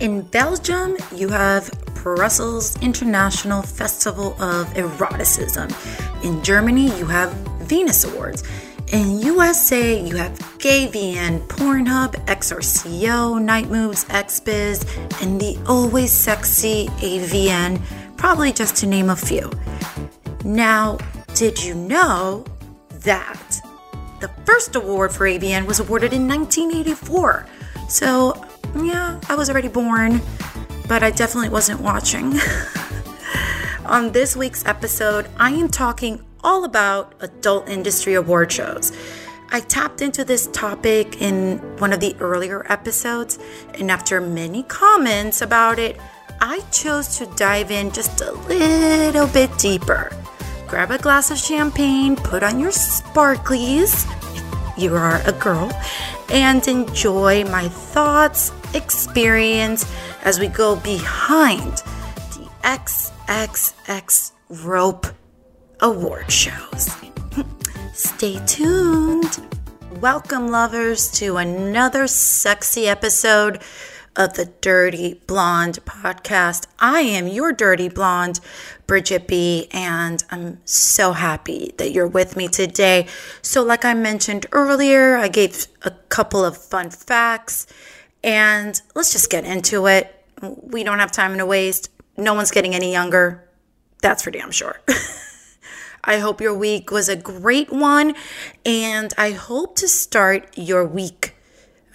In Belgium, you have Brussels International Festival of Eroticism. In Germany, you have Venus Awards. In USA, you have GayVN, Pornhub, XRCO, Night Moves, XBiz, and the always sexy AVN, probably just to name a few. Now, did you know that the first award for AVN was awarded in 1984? So, yeah, I was already born, but I definitely wasn't watching. On this week's episode, I am talking all about adult industry award shows. I tapped into this topic in one of the earlier episodes, and after many comments about it, I chose to dive in just a little bit deeper. Grab a glass of champagne, put on your sparklies, you are a girl, and enjoy my thoughts, experience as we go behind the XXX rope award shows. Stay tuned. Welcome, lovers, to another sexy episode of the DyrtyBlonde podcast. I am your Dirty Blonde, Bridgette B, and I'm so happy that you're with me today. So, like I mentioned earlier, I gave a couple of fun facts, and let's just get into it. We don't have time to waste. No one's getting any younger. That's for damn sure. I hope your week was a great one, and I hope to start your week,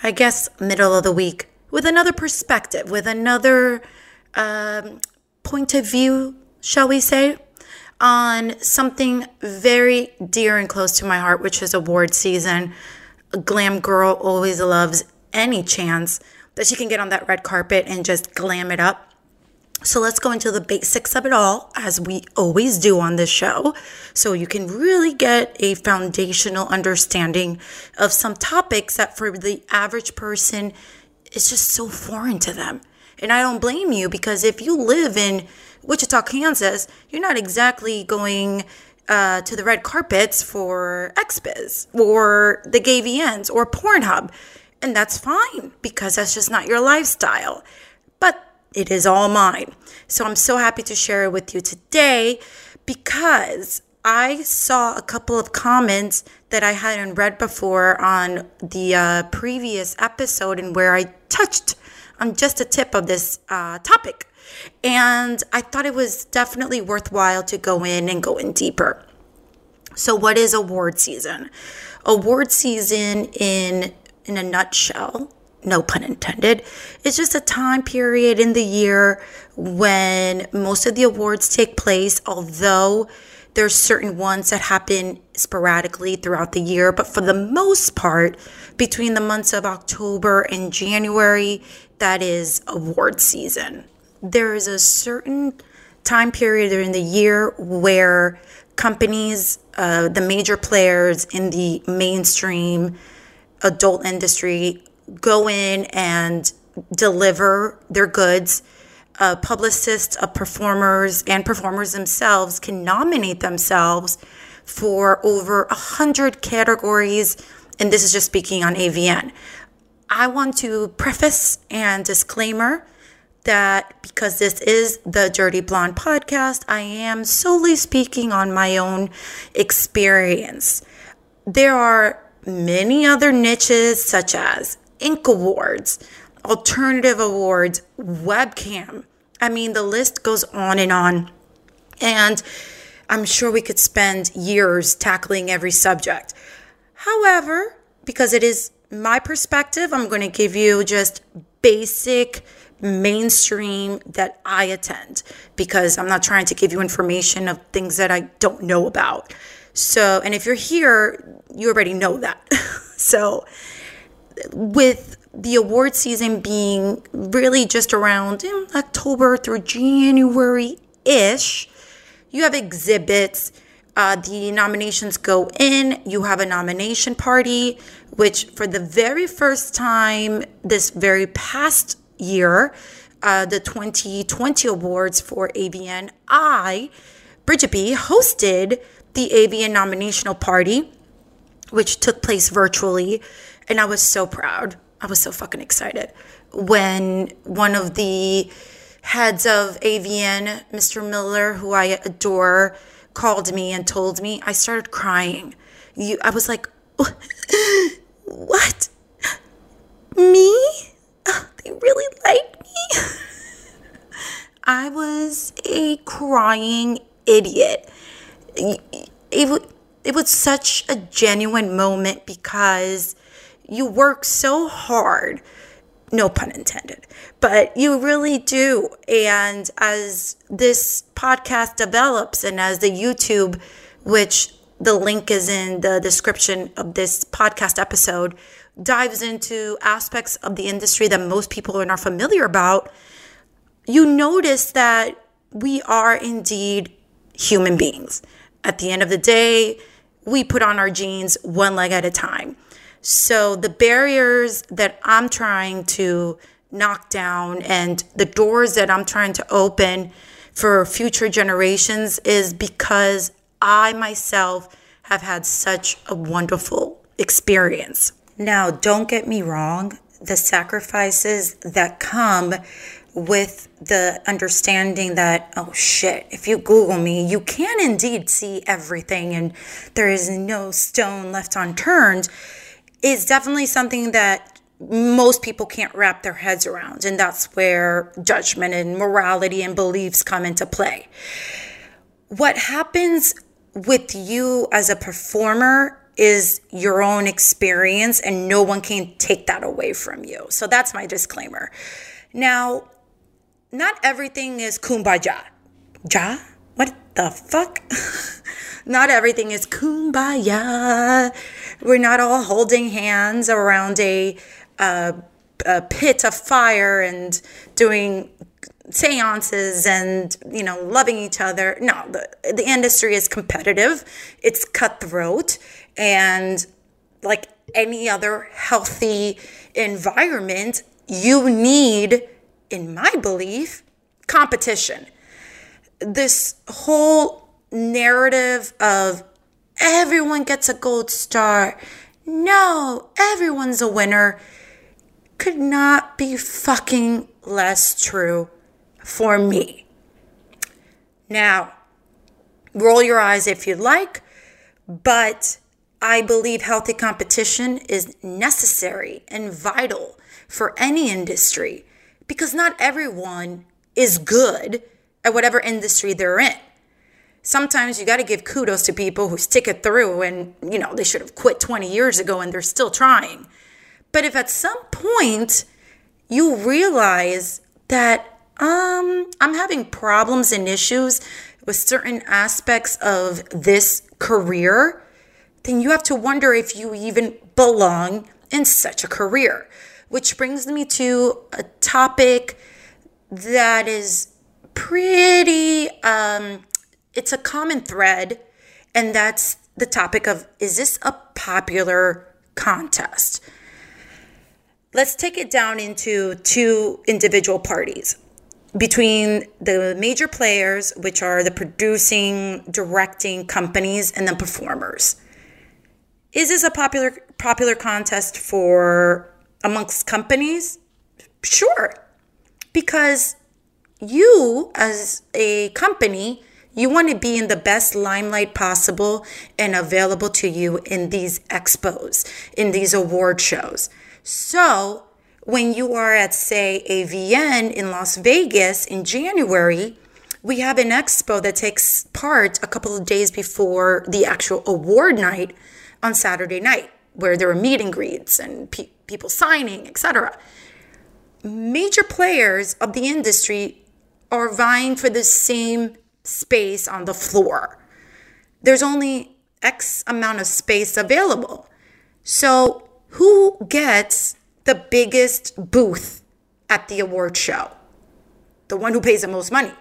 I guess, middle of the week, with another perspective, with another um, point of view, shall we say, on something very dear and close to my heart, which is award season. A glam girl always loves any chance that she can get on that red carpet and just glam it up. So let's go into the basics of it all, as we always do on this show, so you can really get a foundational understanding of some topics that for the average person is just so foreign to them. And I don't blame you because if you live in Wichita, Kansas, you're not exactly going uh, to the red carpets for XBiz or the GayVNs or Pornhub. And that's fine because that's just not your lifestyle. But it is all mine. So I'm so happy to share it with you today because I saw a couple of comments that I hadn't read before on the uh, previous episode and where I touched on just a tip of this uh, topic. And I thought it was definitely worthwhile to go in and go in deeper. So, what is award season? Award season, in in a nutshell, no pun intended. It's just a time period in the year when most of the awards take place, although there's certain ones that happen sporadically throughout the year, but for the most part, between the months of October and January, that is award season. There is a certain time period during the year where companies, uh, the major players in the mainstream adult industry, go in and deliver their goods. Uh, publicists of performers and performers themselves can nominate themselves for over a hundred categories, and this is just speaking on AVN. I want to preface and disclaimer that because this is the DyrtyBlonde podcast, I am solely speaking on my own experience. There are many other niches, such as Ink Awards, Alternative Awards, Webcam. I mean, the list goes on and on. And I'm sure we could spend years tackling every subject. However, because it is my perspective, I'm going to give you just basic mainstream that I attend because I'm not trying to give you information of things that I don't know about. So, and if you're here, you already know that. so, with the award season being really just around October through January ish, you have exhibits. Uh, the nominations go in. You have a nomination party, which for the very first time this very past year, uh, the 2020 awards for AVN, I, Bridgette B, hosted the AVN nominational party, which took place virtually and I was so proud. I was so fucking excited when one of the heads of AVN, Mr. Miller, who I adore, called me and told me. I started crying. You, I was like, what? Me? Oh, they really like me? I was a crying idiot. It, it, was such a genuine moment because you work so hard no pun intended but you really do. And as this podcast develops and as the youtube which the link is in the description of this podcast episode dives into aspects of the industry that most people are not familiar about you notice that we are indeed human beings at the end of the day we put on our jeans one leg at a time so the barriers that I'm trying to knock down and the doors that I'm trying to open for future generations is because I myself have had such a wonderful experience. Now, don't get me wrong, the sacrifices that come with the understanding that, oh shit, if you Google me, you can indeed see everything and there is no stone left unturned is definitely something that most people can't wrap their heads around. And that's where judgment and morality and beliefs come into play. What happens with you as a performer is your own experience, and no one can take that away from you. So that's my disclaimer. Now, not everything is kumbaya. Ja? What the fuck? not everything is kumbaya. We're not all holding hands around a, a, pit of fire and doing seances and you know loving each other no the, the industry is competitive it's cutthroat and like any other healthy environment you need in my belief competition this whole narrative of everyone gets a gold star. No, everyone's a winner could not be fucking less true for me. Now, roll your eyes if you'd like, but I believe healthy competition is necessary and vital for any industry because not everyone is good at whatever industry they're in sometimes you got to give kudos to people who stick it through and, you know, they should have quit 20 years ago and they're still trying. But if at some point you realize that um, I'm having problems and issues with certain aspects of this career, then you have to wonder if you even belong in such a career. Which brings me to a topic that is pretty um, it's a common thread, and that's the topic of is this a popular contest? Let's take it down into two individual parties between the major players, which are the producing, directing companies, and the performers. Is this a popular popular contest for amongst companies? Sure. Because you as a company you want to be in the best limelight possible and available to you in these expos, in these award shows. So, when you are at, say, AVN in Las Vegas in January, we have an expo that takes part a couple of days before the actual award night on Saturday night, where there are meet and greets and pe- people signing, etc. Major players of the industry are vying for the same space on the floor. There's only X amount of space available. So, who gets the biggest booth at the award show? The one who pays the most money.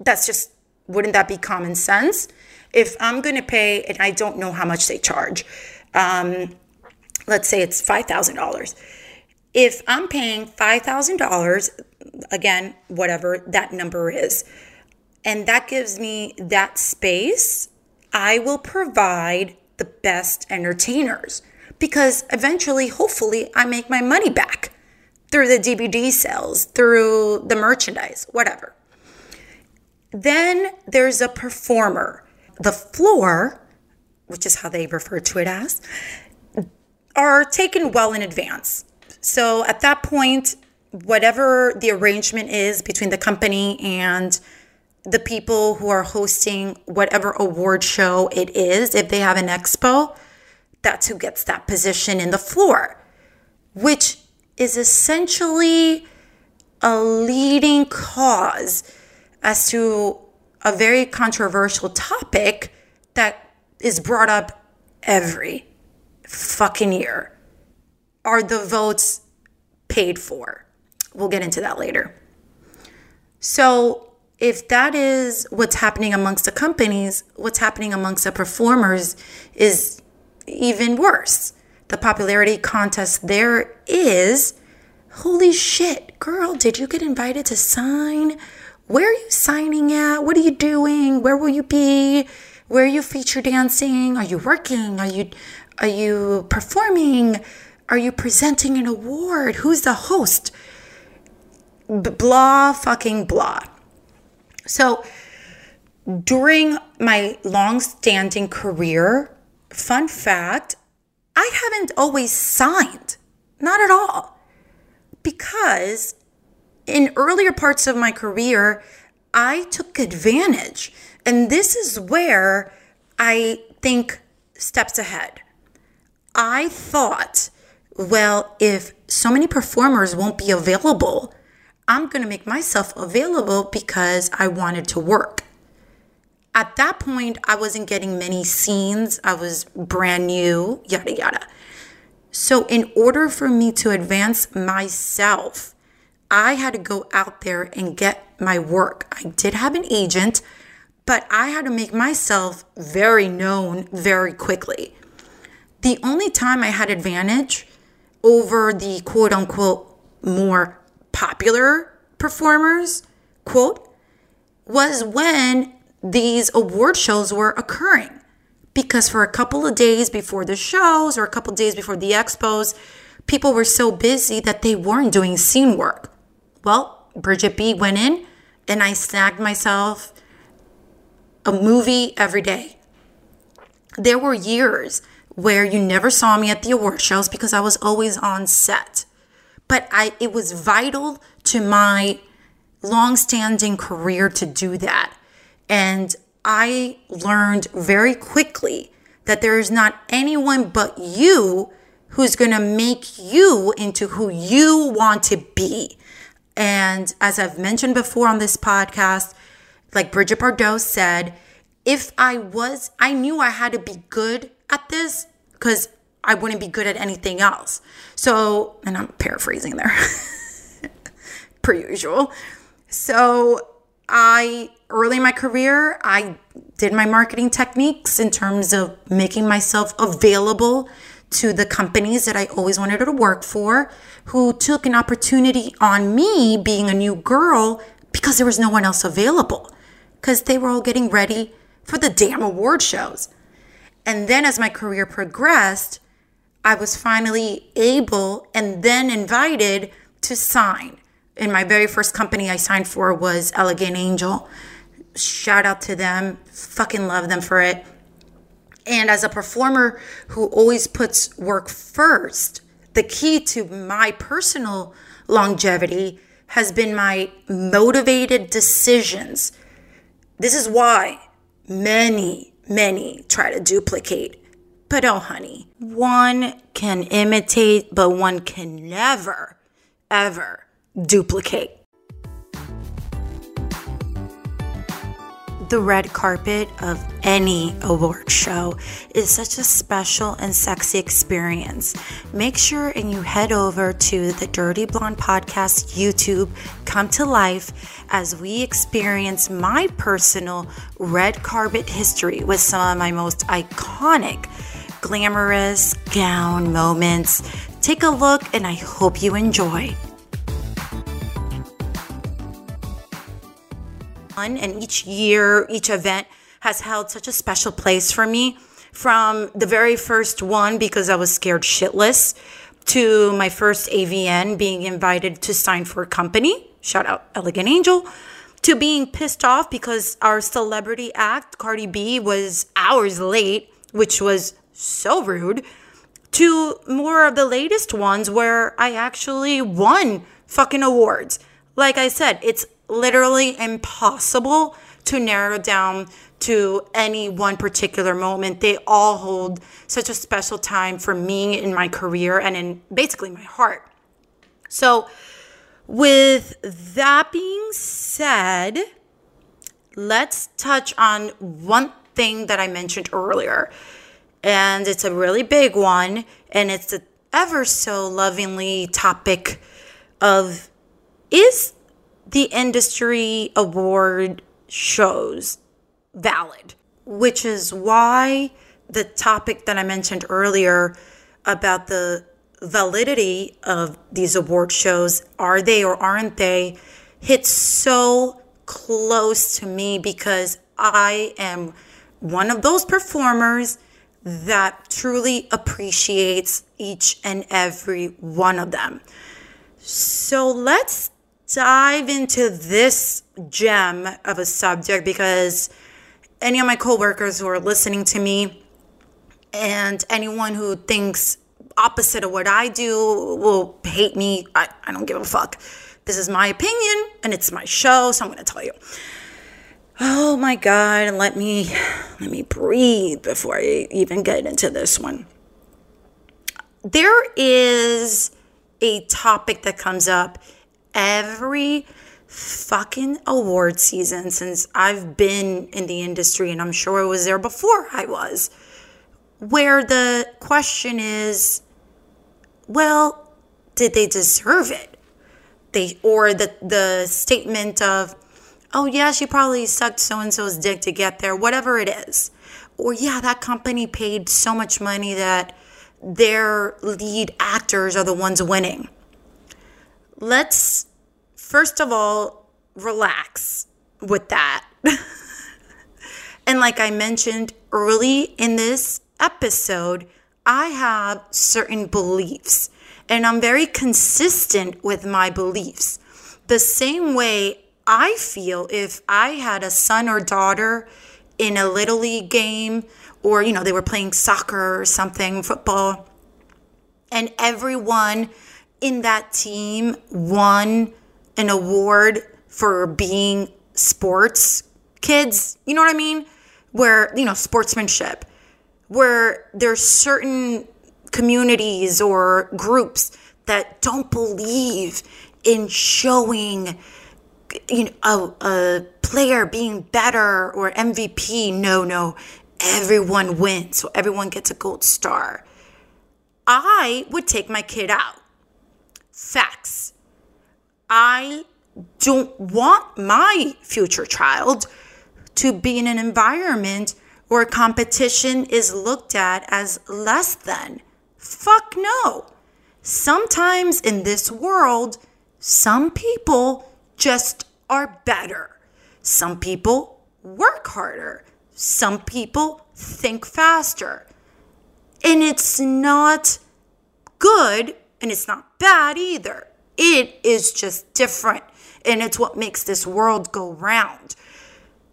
That's just, wouldn't that be common sense? If I'm going to pay, and I don't know how much they charge, um, let's say it's $5,000. If I'm paying $5,000, again, whatever that number is, and that gives me that space, I will provide the best entertainers. because eventually, hopefully, I make my money back through the DVD sales, through the merchandise, whatever. Then there's a performer. The floor, which is how they refer to it as, are taken well in advance. So at that point, whatever the arrangement is between the company and the people who are hosting whatever award show it is, if they have an expo, that's who gets that position in the floor, which is essentially a leading cause as to a very controversial topic that is brought up every fucking year. Are the votes paid for? We'll get into that later. So, if that is what's happening amongst the companies, what's happening amongst the performers is even worse. The popularity contest there is holy shit, girl, did you get invited to sign? Where are you signing at? What are you doing? Where will you be? Where are you feature dancing? Are you working? Are you are you performing? Are you presenting an award? Who's the host? Blah fucking blah. So during my long standing career, fun fact, I haven't always signed. Not at all. Because in earlier parts of my career, I took advantage. And this is where I think steps ahead. I thought, well, if so many performers won't be available, I'm going to make myself available because I wanted to work. At that point, I wasn't getting many scenes. I was brand new, yada, yada. So, in order for me to advance myself, I had to go out there and get my work. I did have an agent, but I had to make myself very known very quickly. The only time I had advantage over the quote unquote more popular performers, quote, was when these award shows were occurring. Because for a couple of days before the shows or a couple of days before the expos, people were so busy that they weren't doing scene work. Well, Bridgette B went in and I snagged myself a movie every day. There were years where you never saw me at the award shows because I was always on set but I it was vital to my long-standing career to do that. And I learned very quickly that there is not anyone but you who's going to make you into who you want to be. And as I've mentioned before on this podcast, like Brigitte Bardot said, if I was, I knew I had to be good at this because I wouldn't be good at anything else. So, and I'm paraphrasing there, per usual. So, I, early in my career, I did my marketing techniques in terms of making myself available to the companies that I always wanted to work for, who took an opportunity on me being a new girl because there was no one else available, because they were all getting ready for the damn award shows. And then as my career progressed, I was finally able and then invited to sign. And my very first company I signed for was Elegant Angel. Shout out to them. Fucking love them for it. And as a performer who always puts work first, the key to my personal longevity has been my motivated decisions. This is why many, many try to duplicate but oh, honey, one can imitate, but one can never, ever duplicate. The red carpet of any award show is such a special and sexy experience. Make sure and you head over to the DyrtyBlonde Podcast YouTube, come to life as we experience my personal red carpet history with some of my most iconic glamorous gown moments. Take a look and I hope you enjoy. And each year, each event has held such a special place for me. from the very first one because I was scared shitless to my first AVN being invited to sign for a company. Shout out Elegant Angel. To being pissed off because our celebrity act, Cardi B, was hours late, which was so rude. To more of the latest ones where I actually won fucking awards. Like I said, it's literally impossible to narrow down to any one particular moment. They all hold such a special time for me in my career and in basically my heart. So, with that being said, let's touch on one thing that I mentioned earlier. And it's a really big one, and it's the ever so lovingly topic of is the industry award shows valid, which is why the topic that I mentioned earlier about the validity of these award shows are they or aren't they hits so close to me because I am one of those performers that truly appreciates each and every one of them. So let's dive into this gem of a subject because any of my coworkers who are listening to me and anyone who thinks opposite of what I do will hate me. I, I don't give a fuck. This is my opinion and it's my show, so I'm to tell you. Oh my god, let me let me breathe before I even get into this one. There is a topic that comes up every fucking award season since I've been in the industry, and I'm sure it was there before I was, where the question is, well, did they deserve it? They or the the statement of, oh yeah, she probably sucked so and so's dick to get there, whatever it is, or yeah, that company paid so much money that their lead actors are the ones winning. Let's first of all, relax with that. and like I mentioned early in this episode, I have certain beliefs and I'm very consistent with my beliefs. The same way I feel if I had a son or daughter in a little league game or you know they were playing soccer or something, football, and everyone in that team won an award for being sports kids, you know what I mean? Where, you know, sportsmanship, where there's certain communities or groups that don't believe in showing you know a, a player being better or MVP. No, no. Everyone wins. So everyone gets a gold star. I would take my kid out. Facts. I don't want my future child to be in an environment where competition is looked at as less than. Fuck no. Sometimes in this world, some people just are better. Some people work harder. Some people think faster. And it's not good and it's not bad either. It is just different. And it's what makes this world go round.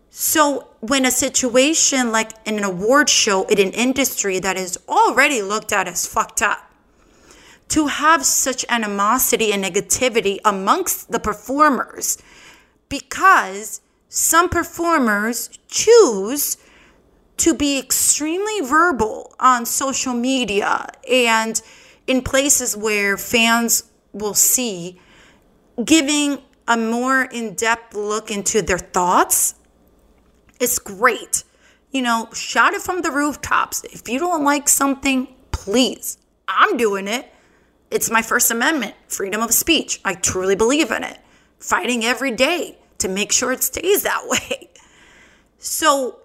So, when a situation like in an award show in an industry that is already looked at as fucked up, to have such animosity and negativity amongst the performers, because some performers choose to be extremely verbal on social media and in places where fans will see, giving a more in depth look into their thoughts is great. You know, shout it from the rooftops. If you don't like something, please, I'm doing it. It's my First Amendment, freedom of speech. I truly believe in it. Fighting every day to make sure it stays that way. So,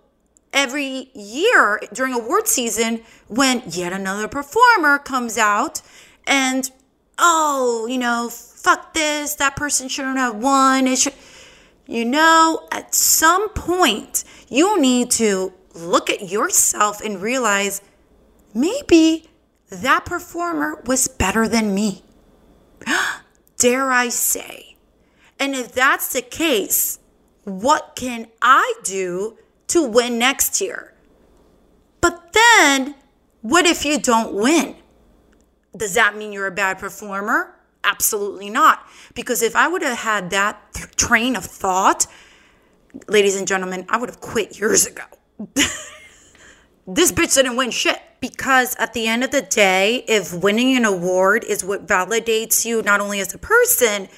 every year during award season, when yet another performer comes out and oh, you know, fuck this, that person shouldn't have won. It should, you know, at some point, you need to look at yourself and realize maybe that performer was better than me. Dare I say? And if that's the case, what can I do to win next year? But then, what if you don't win? Does that mean you're a bad performer? Absolutely not. Because if I would have had that th- train of thought, ladies and gentlemen, I would have quit years ago. this bitch didn't win shit. Because at the end of the day, if winning an award is what validates you not only as a person,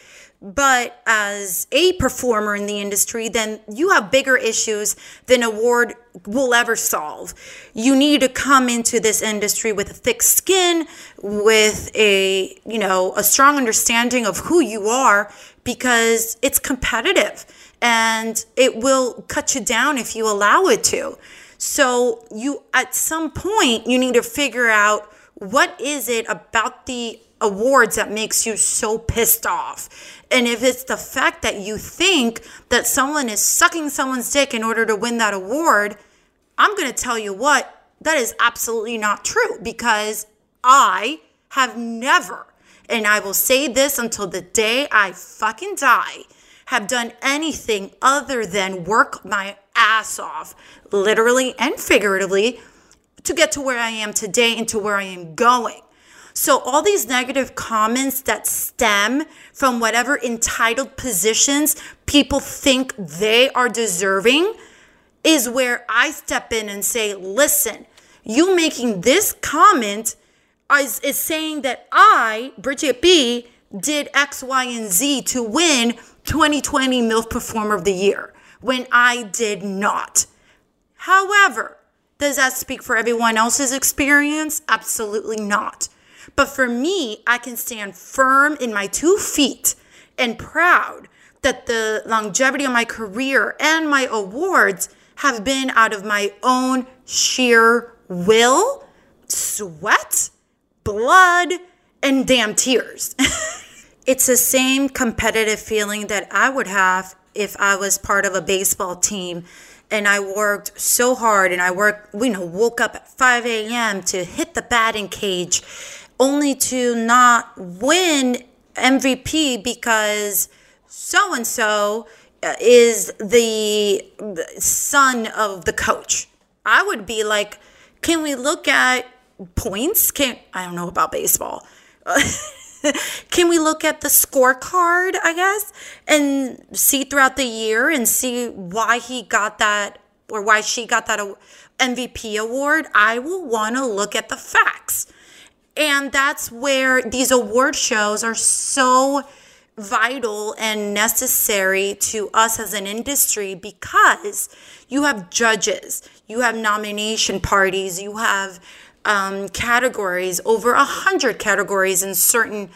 but as a performer in the industry, then you have bigger issues than award will ever solve. You need to come into this industry with a thick skin, with a, you know, a strong understanding of who you are because it's competitive and it will cut you down if you allow it to. So you at some point you need to figure out what is it about the awards that makes you so pissed off. And if it's the fact that you think that someone is sucking someone's dick in order to win that award, I'm going to tell you what, that is absolutely not true because I have never, and I will say this until the day I fucking die, have done anything other than work my ass off, literally and figuratively, to get to where I am today and to where I am going. So, all these negative comments that stem from whatever entitled positions people think they are deserving is where I step in and say, listen, you making this comment is, is saying that I, Bridgette B, did X, Y, and Z to win 2020 MILF Performer of the Year when I did not. However, does that speak for everyone else's experience? Absolutely not. But for me, I can stand firm in my two feet and proud that the longevity of my career and my awards have been out of my own sheer will, sweat, blood, and damn tears. it's the same competitive feeling that I would have if I was part of a baseball team and I worked so hard and I worked, you know, woke up at 5 a.m. to hit the batting cage only to not win MVP because so and so is the son of the coach. I would be like, can we look at points? Can I don't know about baseball. can we look at the scorecard, I guess, and see throughout the year and see why he got that or why she got that uh, MVP award? I will want to look at the facts. And that's where these award shows are so vital and necessary to us as an industry because you have judges, you have nomination parties, you have um, categories, over a hundred categories in certain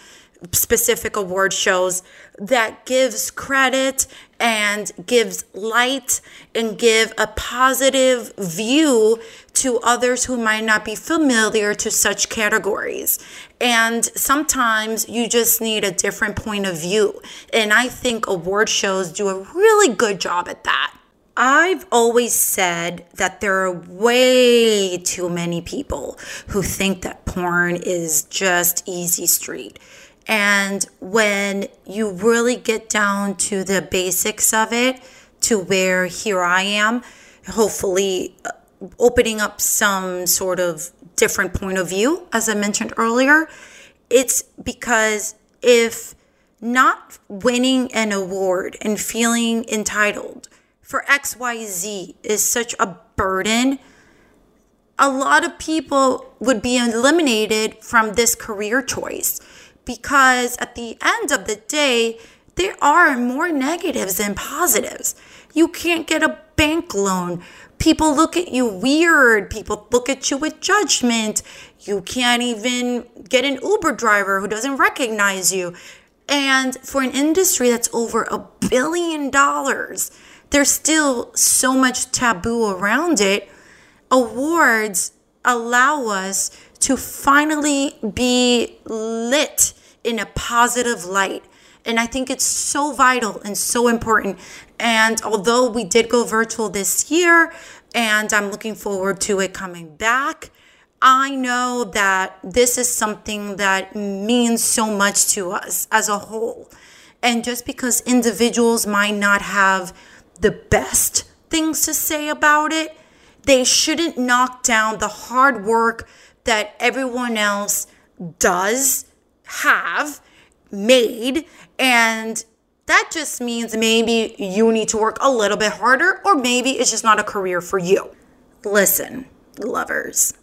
specific award shows that gives credit and gives light and give a positive view to others who might not be familiar to such categories. And sometimes you just need a different point of view. And I think award shows do a really good job at that. I've always said that there are way too many people who think that porn is just easy street. And when you really get down to the basics of it, to where here I am, hopefully uh, opening up some sort of different point of view, as I mentioned earlier, it's because if not winning an award and feeling entitled for XYZ is such a burden, a lot of people would be eliminated from this career choice because at the end of the day, there are more negatives than positives. You can't get a bank loan. People look at you weird. People look at you with judgment. You can't even get an Uber driver who doesn't recognize you. And for an industry that's over a billion dollars, there's still so much taboo around it. Awards allow us to finally be lit in a positive light. And I think it's so vital and so important. And although we did go virtual this year, and I'm looking forward to it coming back. I know that this is something that means so much to us as a whole. And just because individuals might not have the best things to say about it, they shouldn't knock down the hard work that everyone else does have made. And that just means maybe you need to work a little bit harder, or maybe it's just not a career for you. Listen, lovers,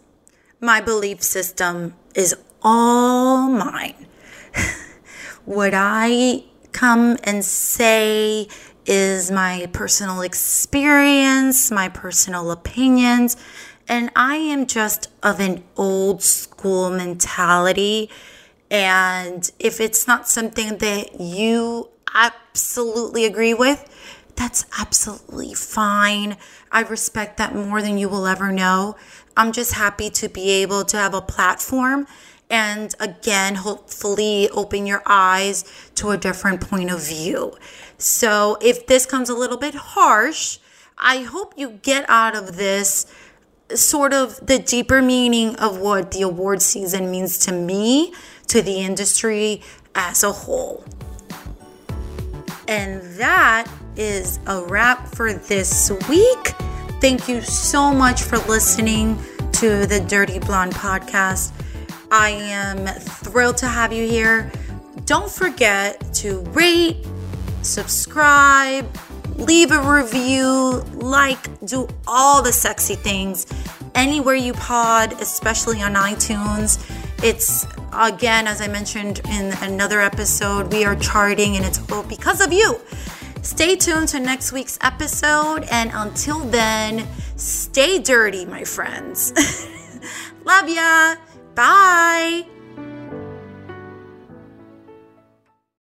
my belief system is all mine. what I come and say is my personal experience, my personal opinions, and I am just of an old school mentality. And if it's not something that you absolutely agree with, that's absolutely fine. I respect that more than you will ever know. I'm just happy to be able to have a platform and again, hopefully, open your eyes to a different point of view. So, if this comes a little bit harsh, I hope you get out of this sort of the deeper meaning of what the award season means to me, to the industry as a whole. And that is a wrap for this week. Thank you so much for listening to the DyrtyBlonde podcast. I am thrilled to have you here. Don't forget to rate, subscribe, leave a review, like, do all the sexy things anywhere you pod, especially on iTunes. It's again, as I mentioned in another episode, we are charting and it's all because of you. Stay tuned to next week's episode, and until then, stay dirty, my friends. Love ya. Bye.